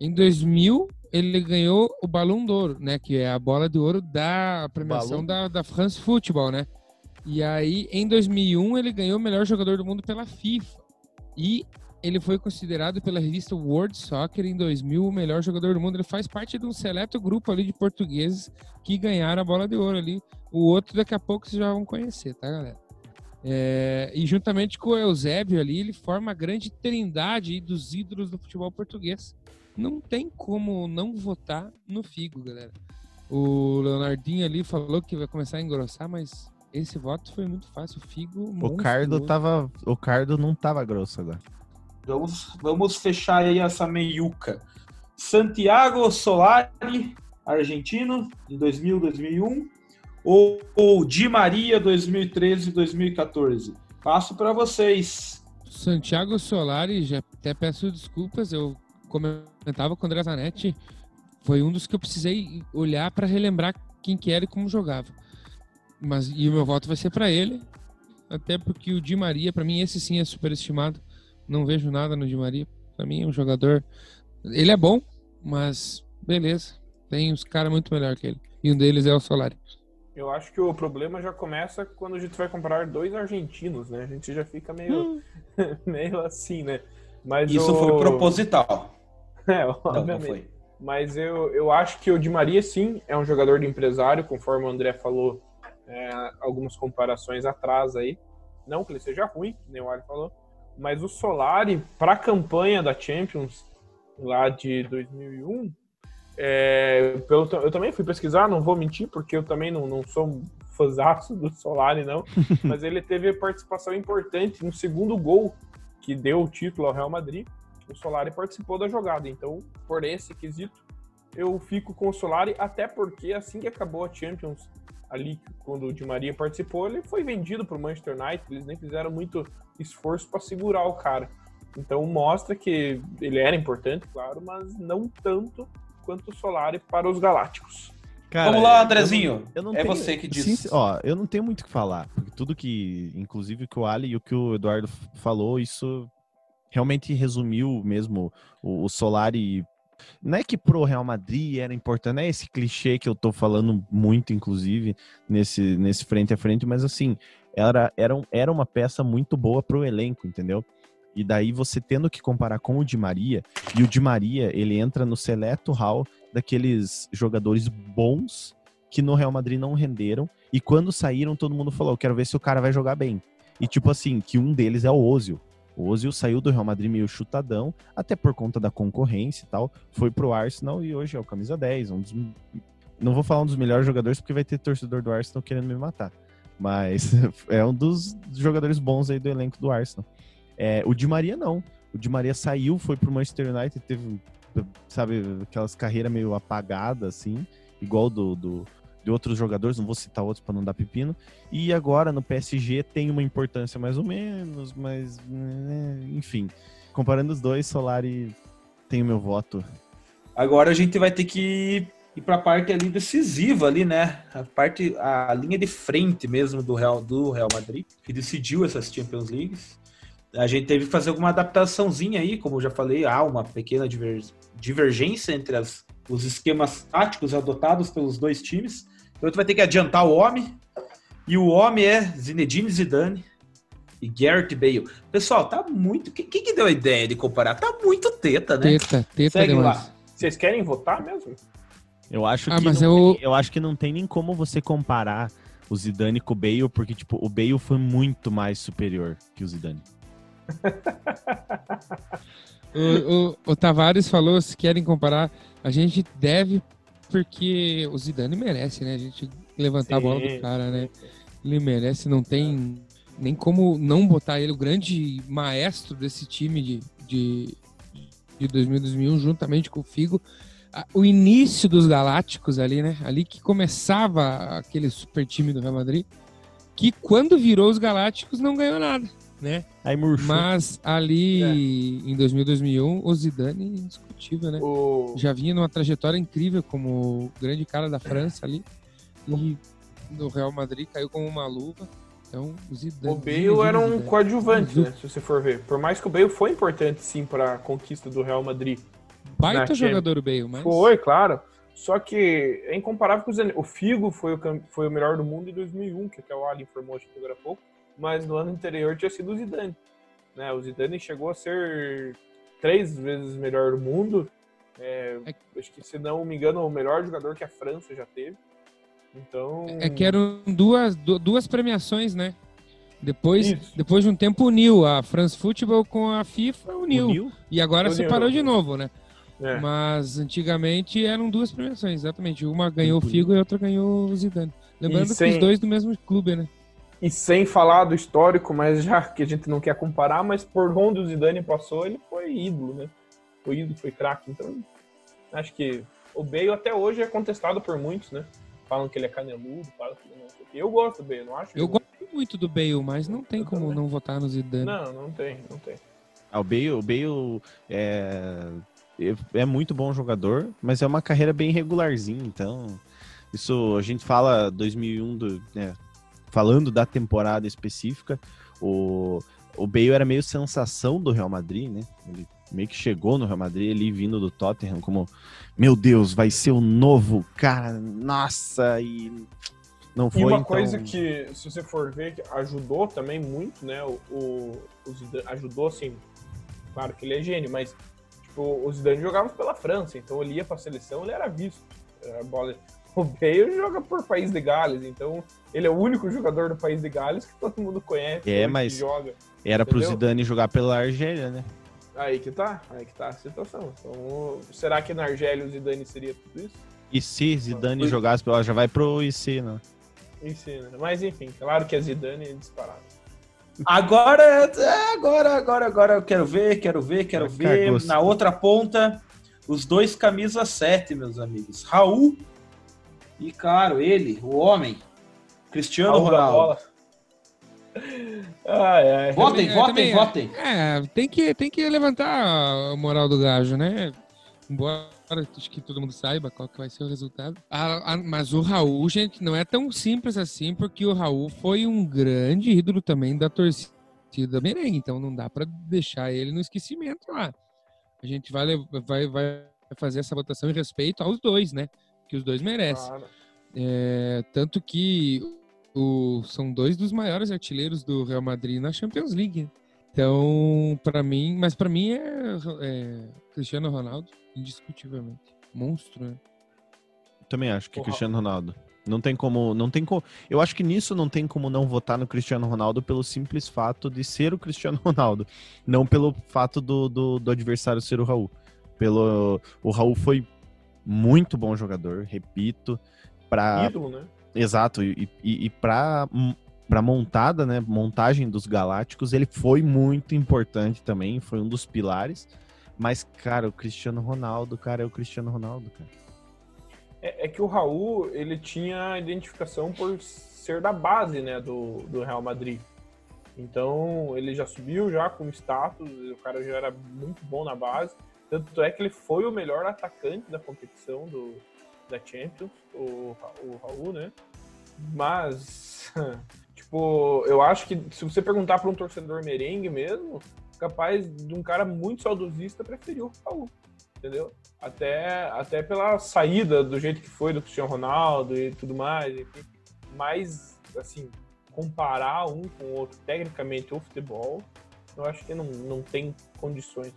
Em 2000, ele ganhou o Balão d'Ouro, né? Que é a bola de ouro da premiação da, da France Football, né? E aí, em 2001, ele ganhou o melhor jogador do mundo pela FIFA. E ele foi considerado pela revista World Soccer em 2000 o melhor jogador do mundo. Ele faz parte de um seleto grupo ali de portugueses que ganharam a bola de ouro ali. O outro daqui a pouco vocês já vão conhecer, tá, galera? É, e juntamente com o Eusébio ali, ele forma a grande trindade dos ídolos do futebol português. Não tem como não votar no Figo, galera. O Leonardinho ali falou que vai começar a engrossar, mas esse voto foi muito fácil. O Figo. O Cardo tava. O Cardo não tava grosso agora. Vamos, vamos fechar aí essa meiuca. Santiago Solari, argentino, em 2000, 2001, ou, ou Di Maria, 2013, 2014? Passo para vocês. Santiago Solari, já até peço desculpas, eu comentava com o André Zanetti, foi um dos que eu precisei olhar para relembrar quem que era e como jogava. Mas e o meu voto vai ser para ele, até porque o Di Maria, para mim, esse sim é superestimado. Não vejo nada no Di Maria. Pra mim é um jogador. Ele é bom, mas beleza. Tem uns caras muito melhor que ele. E um deles é o Solari. Eu acho que o problema já começa quando a gente vai comprar dois argentinos, né? A gente já fica meio, hum. meio assim, né? Mas Isso o... foi proposital. É, obviamente. Não, foi. Mas eu, eu acho que o Di Maria, sim, é um jogador de empresário, conforme o André falou é, algumas comparações atrás aí. Não que ele seja ruim, nem o Ali falou, mas o Solari, para a campanha da Champions lá de 2001, é, pelo, eu também fui pesquisar, não vou mentir, porque eu também não, não sou fãzaço do Solari, não. mas ele teve participação importante no segundo gol que deu o título ao Real Madrid. O Solari participou da jogada. Então, por esse quesito, eu fico com o Solari, até porque assim que acabou a Champions ali quando o Di Maria participou, ele foi vendido para o Manchester United, eles nem fizeram muito esforço para segurar o cara. Então mostra que ele era importante, claro, mas não tanto quanto o Solari para os Galácticos. Cara, Vamos lá, Andrezinho. Eu não, eu não é tenho, você que diz. Sim, ó, eu não tenho muito o que falar. Porque tudo que, inclusive o que o Ali e o que o Eduardo falou, isso realmente resumiu mesmo o, o Solari não é que pro Real Madrid era importante, é esse clichê que eu tô falando muito, inclusive, nesse, nesse frente a frente, mas assim, era, era, era uma peça muito boa pro elenco, entendeu? E daí você tendo que comparar com o Di Maria, e o Di Maria, ele entra no seleto hall daqueles jogadores bons que no Real Madrid não renderam. E quando saíram, todo mundo falou: quero ver se o cara vai jogar bem. E tipo assim, que um deles é o Ozil. O Ozil saiu do Real Madrid meio chutadão, até por conta da concorrência e tal. Foi pro Arsenal e hoje é o camisa 10. Um dos... Não vou falar um dos melhores jogadores, porque vai ter torcedor do Arsenal querendo me matar. Mas é um dos jogadores bons aí do elenco do Arsenal. É, o Di Maria não. O Di Maria saiu, foi pro Manchester United, teve, sabe, aquelas carreiras meio apagadas, assim, igual do, do, de outros jogadores, não vou citar outros para não dar pepino. E agora no PSG tem uma importância mais ou menos, mas né, enfim. Comparando os dois, Solari tem o meu voto. Agora a gente vai ter que ir para a parte ali decisiva ali, né? A parte a linha de frente mesmo do Real do Real Madrid, que decidiu essas Champions Leagues. A gente teve que fazer alguma adaptaçãozinha aí, como eu já falei, há uma pequena diver, divergência entre as, os esquemas táticos adotados pelos dois times. Então tu vai ter que adiantar o homem. E o homem é Zinedine Zidane e Garrett Bale. Pessoal, tá muito. Quem, quem que deu a ideia de comparar? Tá muito teta, né? Teta, teta Segue demais. Lá. Vocês querem votar mesmo? Eu acho, ah, que mas não, eu... eu acho que não tem nem como você comparar o Zidane com o Bale, porque tipo, o Bale foi muito mais superior que o Zidane. o, o, o Tavares falou, se querem comparar, a gente deve porque o Zidane merece, né? A gente levantar sim, a bola do cara, né? Ele merece, não tem nem como não botar ele, o grande maestro desse time de, de, de 2000, 2001, juntamente com o Figo. O início dos Galácticos ali, né? Ali que começava aquele super time do Real Madrid, que quando virou os Galácticos não ganhou nada né? Aí murchou. Mas ali é. em 2000, 2001, o Zidane indiscutível, né? O... Já vinha numa trajetória incrível como grande cara da França ali. E no Real Madrid caiu como uma luva. Então, o Zidane. O Bale era um coadjuvante, né? Se você for ver. Por mais que o Bale foi importante, sim, para a conquista do Real Madrid. Baita jogador o Bale, mas. Foi, claro. Só que é incomparável com o Zidane. O Figo foi o, foi o melhor do mundo em 2001, que até o Ali informou acho que agora há pouco mas no ano anterior tinha sido o Zidane. Né? O Zidane chegou a ser três vezes melhor do mundo. É, é... Acho que, se não me engano, o melhor jogador que a França já teve. Então. É que eram duas, duas premiações, né? Depois, depois de um tempo uniu a France Football com a FIFA, uniu. uniu? E agora uniu. separou de novo, né? É. Mas antigamente eram duas premiações, exatamente. Uma ganhou o Figo e a outra ganhou o Zidane. Lembrando sem... que os dois do mesmo clube, né? E sem falar do histórico, mas já que a gente não quer comparar, mas por onde o Zidane passou, ele foi ídolo, né? Foi ídolo, foi craque. Então, acho que o Bale até hoje é contestado por muitos, né? Falam que ele é caneludo, falam que ele não Eu gosto do Bale, não acho? Eu gosto muito do Bale, mas não tem Eu como também. não votar no Zidane. Não, não tem, não tem. Ah, o Bale, o Bale é, é muito bom jogador, mas é uma carreira bem regularzinha, então... Isso a gente fala 2001, do, né, falando da temporada específica, o, o Bale era meio sensação do Real Madrid, né? Ele meio que chegou no Real Madrid, ele vindo do Tottenham, como, meu Deus, vai ser o novo cara, nossa, e não foi. E uma então... coisa que, se você for ver, ajudou também muito, né? O, o, o Zidane, ajudou, assim, claro que ele é gênio, mas tipo, o Zidane jogava pela França, então ele ia pra seleção, ele era visto. A bola, o Bale joga por País de Gales, então ele é o único jogador do País de Gales que todo mundo conhece. É, mas joga, era entendeu? pro Zidane jogar pela Argélia, né? Aí que tá, aí que tá a situação. Então, será que na Argélia o Zidane seria tudo isso? E se Zidane Não, jogasse pela, já vai pro IC, né? IC, né? Mas enfim, claro que a Zidane é disparado. Agora, é, agora, agora, agora eu quero ver, quero ver, quero ver. Na outra ponta, os dois camisa 7, meus amigos. Raul e claro, ele, o homem, Cristiano Ronaldo. Ai, ai. Votem, votem, também, é, votem. É, tem que, tem que levantar a moral do gajo, né? Embora acho que todo mundo saiba qual que vai ser o resultado. mas o Raul, gente, não é tão simples assim, porque o Raul foi um grande ídolo também da torcida merengue, então não dá para deixar ele no esquecimento lá. A gente vai, vai, vai fazer essa votação em respeito aos dois, né? Que os dois merecem. Claro. É, tanto que o, são dois dos maiores artilheiros do Real Madrid na Champions League. Então, para mim, mas para mim é, é, Cristiano Ronaldo, indiscutivelmente. Monstro, né? Também acho que O Ra- Cristiano Ronaldo. Não tem como, não tem como. Eu acho que nisso não tem como não votar no Cristiano Ronaldo pelo simples fato de ser o Cristiano Ronaldo, não pelo fato do, do, do adversário ser o Raul. Pelo o Raul foi muito bom jogador, repito, para Ídolo, né? Exato, e, e, e para para montada, né, montagem dos Galácticos, ele foi muito importante também, foi um dos pilares. Mas, cara, o Cristiano Ronaldo, cara, é o Cristiano Ronaldo, cara. É, é que o Raul, ele tinha identificação por ser da base, né, do, do Real Madrid. Então, ele já subiu já com status, o cara já era muito bom na base. Tanto é que ele foi o melhor atacante da competição do, da Champions, o, o Raul, né? Mas, tipo, eu acho que se você perguntar para um torcedor merengue mesmo, capaz de um cara muito saudosista preferir o Raul, entendeu? Até, até pela saída do jeito que foi do Cristiano Ronaldo e tudo mais, enfim. Mas, assim, comparar um com o outro, tecnicamente, o futebol, eu acho que não, não tem condições.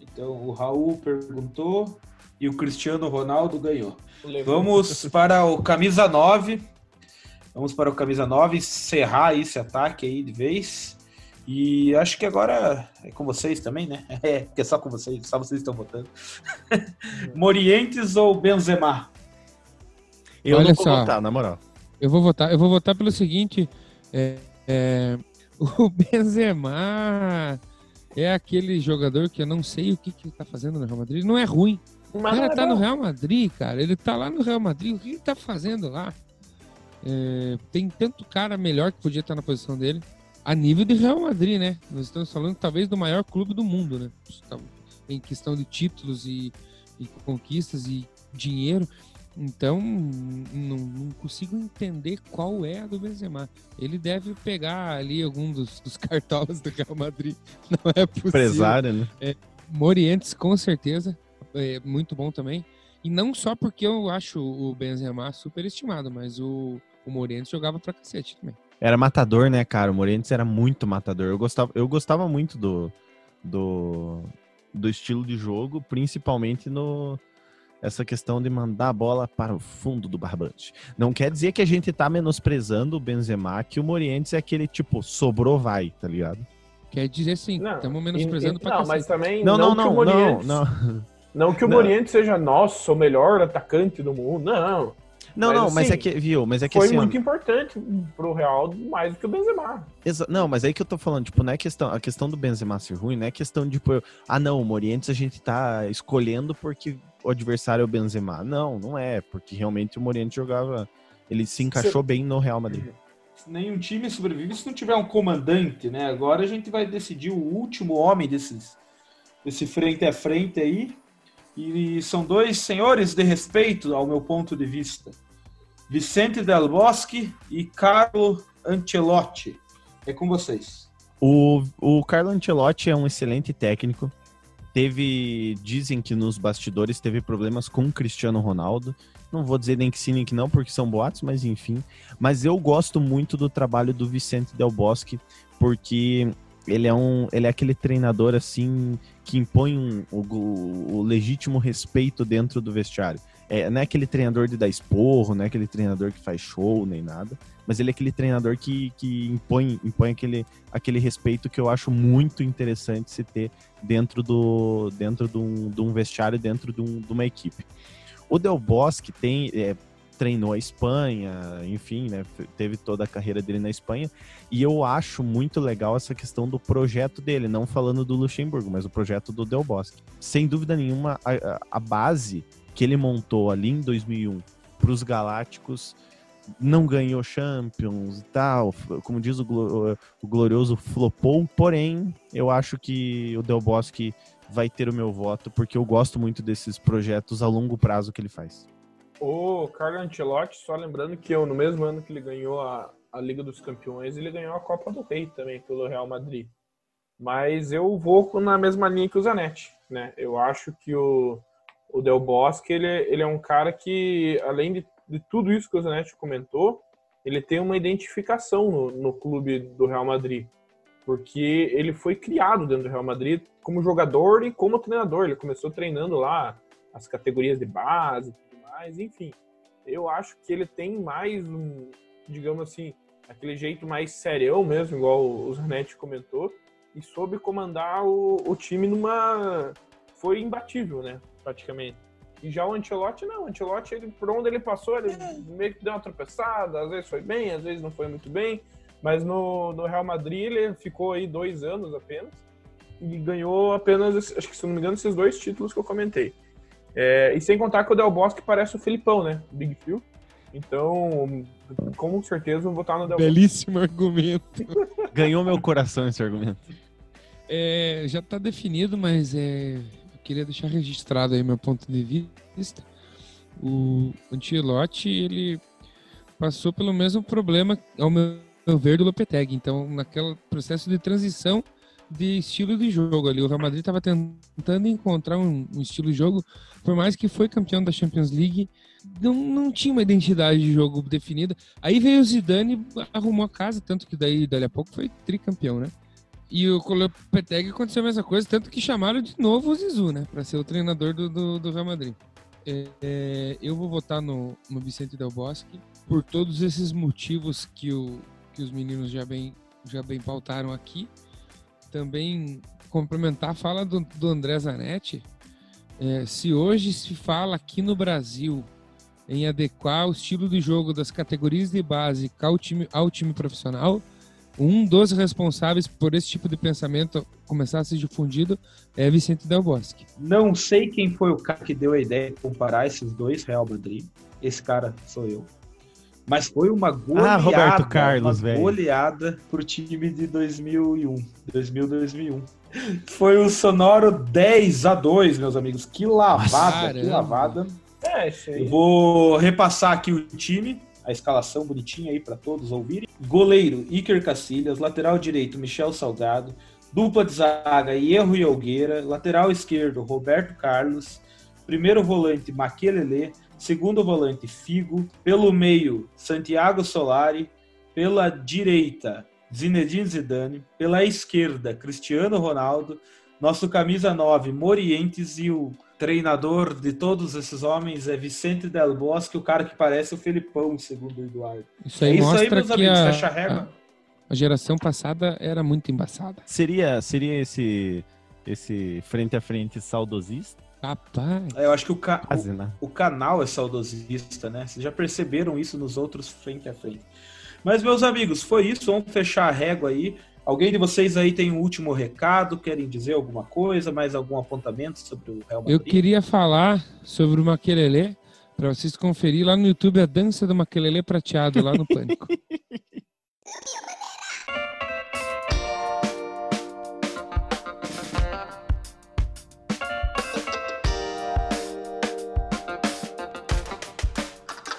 Então, o Raul perguntou e o Cristiano Ronaldo ganhou. Levou- Vamos para o camisa 9. Vamos para o camisa 9, encerrar esse ataque aí de vez. E acho que agora é com vocês também, né? É, porque é só com vocês, só vocês estão votando. Morientes ou Benzema? Eu Olha não vou só. votar, na moral. Eu vou votar, eu vou votar pelo seguinte: é, é, o Benzema é aquele jogador que eu não sei o que, que ele tá fazendo no Real Madrid. Não é ruim. O cara é tá no Real Madrid, cara. Ele tá lá no Real Madrid. O que ele tá fazendo lá? É, tem tanto cara melhor que podia estar na posição dele. A nível de Real Madrid, né? Nós estamos falando talvez do maior clube do mundo, né? Em questão de títulos e, e conquistas e dinheiro. Então, não, não consigo entender qual é a do Benzema. Ele deve pegar ali algum dos, dos cartolas do Real Madrid. Não é possível. Empresário, né? Morientes, com certeza. É muito bom também. E não só porque eu acho o Benzema superestimado, mas o, o Morientes jogava pra cacete também. Era matador, né, cara? O Morientes era muito matador. Eu gostava, eu gostava muito do, do, do estilo de jogo, principalmente no essa questão de mandar a bola para o fundo do barbante. Não quer dizer que a gente tá menosprezando o Benzema, que o Morientes é aquele tipo, sobrou, vai, tá ligado? Quer dizer sim, Não, estamos menosprezando pra Não, cacete. mas também Não, não, não, não, Morientes- não. Não que o Não. Morientes seja, nossa, o melhor atacante do mundo. Não. Não, Mas, não, mas assim, é que, viu, mas é que Foi assim, muito importante pro Real, mais do que o Benzema. Exa- Não, mas aí que eu tô falando, tipo, não é questão, a questão do Benzema ser ruim, não é questão de, tipo, ah, não, o Morientes a gente tá escolhendo porque o adversário é o Benzema. Não, não é, porque realmente o Morientes jogava, ele se encaixou bem no Real Madrid. Nenhum time sobrevive se não tiver um comandante, né? Agora a gente vai decidir o último homem desses, desse frente a frente aí. E são dois senhores de respeito, ao meu ponto de vista. Vicente Del Bosque e Carlo Ancelotti. É com vocês. O, o Carlo Ancelotti é um excelente técnico. Teve, dizem que nos bastidores teve problemas com o Cristiano Ronaldo. Não vou dizer nem que sim nem que não, porque são boatos, mas enfim. Mas eu gosto muito do trabalho do Vicente Del Bosque, porque ele é um, ele é aquele treinador assim que impõe um- o, o legítimo respeito dentro do vestiário. É, não é aquele treinador de dar esporro, não é aquele treinador que faz show nem nada, mas ele é aquele treinador que, que impõe, impõe aquele, aquele respeito que eu acho muito interessante se ter dentro do dentro de um, de um vestiário, dentro de, um- de uma equipe. O Del Bosque tem, é, treinou a Espanha, enfim, né, teve toda a carreira dele na Espanha, e eu acho muito legal essa questão do projeto dele, não falando do Luxemburgo, mas o projeto do Del Bosque. Sem dúvida nenhuma, a- a base que ele montou ali em 2001 para os Galácticos não ganhou Champions e tal, como diz o, o glorioso flopou, porém, eu acho que o Del Bosque vai ter o meu voto, porque eu gosto muito desses projetos a longo prazo que ele faz. O Carlo Ancelotti, só lembrando que eu, no mesmo ano que ele ganhou a, a Liga dos Campeões, ele ganhou a Copa do Rei também pelo Real Madrid. Mas eu vou na mesma linha que o Zanetti, né? Eu acho que o, o Del Bosque, ele, ele é um cara que, além de, de tudo isso que o Zanetti comentou, ele tem uma identificação no, no clube do Real Madrid. Porque ele foi criado dentro do Real Madrid como jogador e como treinador. Ele começou treinando lá as categorias de base e tudo mais, enfim. eu acho que ele tem mais um, digamos assim, aquele jeito mais serião mesmo, igual o Zanetti comentou, e soube comandar o, o time numa. Foi imbatível, né? Praticamente. E já o Ancelotti, não. O Ancelotti, ele, por onde ele passou, ele meio que deu uma tropeçada, às vezes foi bem, às vezes não foi muito bem. Mas no, no Real Madrid ele ficou aí dois anos apenas e ganhou apenas, acho que se não me engano, esses dois títulos que eu comentei. É, e sem contar que o Del Bosque parece o Filipão, né? Big Phil. Então, com certeza vou votar no Del Bosque. Belíssimo argumento. Ganhou meu coração esse argumento. É, já está definido, mas é, queria deixar registrado aí meu ponto de vista. O Antilote, ele passou pelo mesmo problema, ao meu ver, do Lopetegui. Então, naquele processo de transição de estilo de jogo ali. O Real Madrid estava tentando encontrar um, um, estilo de jogo, por mais que foi campeão da Champions League, não, não tinha uma identidade de jogo definida. Aí veio o Zidane arrumou a casa, tanto que daí, dali a pouco, foi tricampeão, né? E o Lopetegui aconteceu a mesma coisa, tanto que chamaram de novo o Zizou, né? Para ser o treinador do, do, do Real Madrid. É, é, eu vou votar no, no Vicente Del Bosque por todos esses motivos que, o, que os meninos já bem, já bem pautaram aqui também complementar a fala do, do André Zanetti. É, se hoje se fala aqui no Brasil em adequar o estilo de jogo das categorias de base ao time, ao time profissional, um dos responsáveis por esse tipo de pensamento começar a ser difundido é Vicente Del Bosque. Não sei quem foi o cara que deu a ideia de comparar esses dois Real Madrid. Esse cara sou eu. Mas foi uma goleada, ah, Roberto Carlos, uma goleada pro time de 2001, 2000, 2001. Foi o sonoro 10 a 2, meus amigos. Que lavada, Nossa, que lavada. É, Eu vou repassar aqui o time, a escalação bonitinha aí para todos ouvirem. Goleiro Iker Cacilhas, lateral direito Michel Salgado, dupla de zaga Erro e Algueira, lateral esquerdo Roberto Carlos, primeiro volante Maquelele, segundo volante Figo, pelo meio Santiago Solari, pela direita Zinedine Zidane, pela esquerda Cristiano Ronaldo, nosso camisa 9 Morientes e o treinador de todos esses homens é Vicente Del Bosque, o cara que parece o Felipão, segundo o Eduardo. Isso aí é isso aí, meus amigos, a, fecha a régua. A, a geração passada era muito embaçada. Seria, seria esse, esse frente a frente saudosista? Rapaz. É, eu acho que o, ca Quase, né? o, o, canal é saudosista, né? Vocês já perceberam isso nos outros frente a frente. Mas, meus amigos, foi isso. Vamos fechar a régua aí. Alguém de vocês aí tem um último recado? Querem dizer alguma coisa? Mais algum apontamento sobre o Real Madrid? Eu queria falar sobre o Maquelele, para vocês conferir lá no YouTube a dança do Maquelele prateado, lá no Pânico.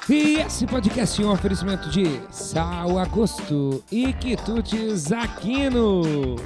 E esse podcast é um oferecimento de Sal Agosto e Quitutes Aquino.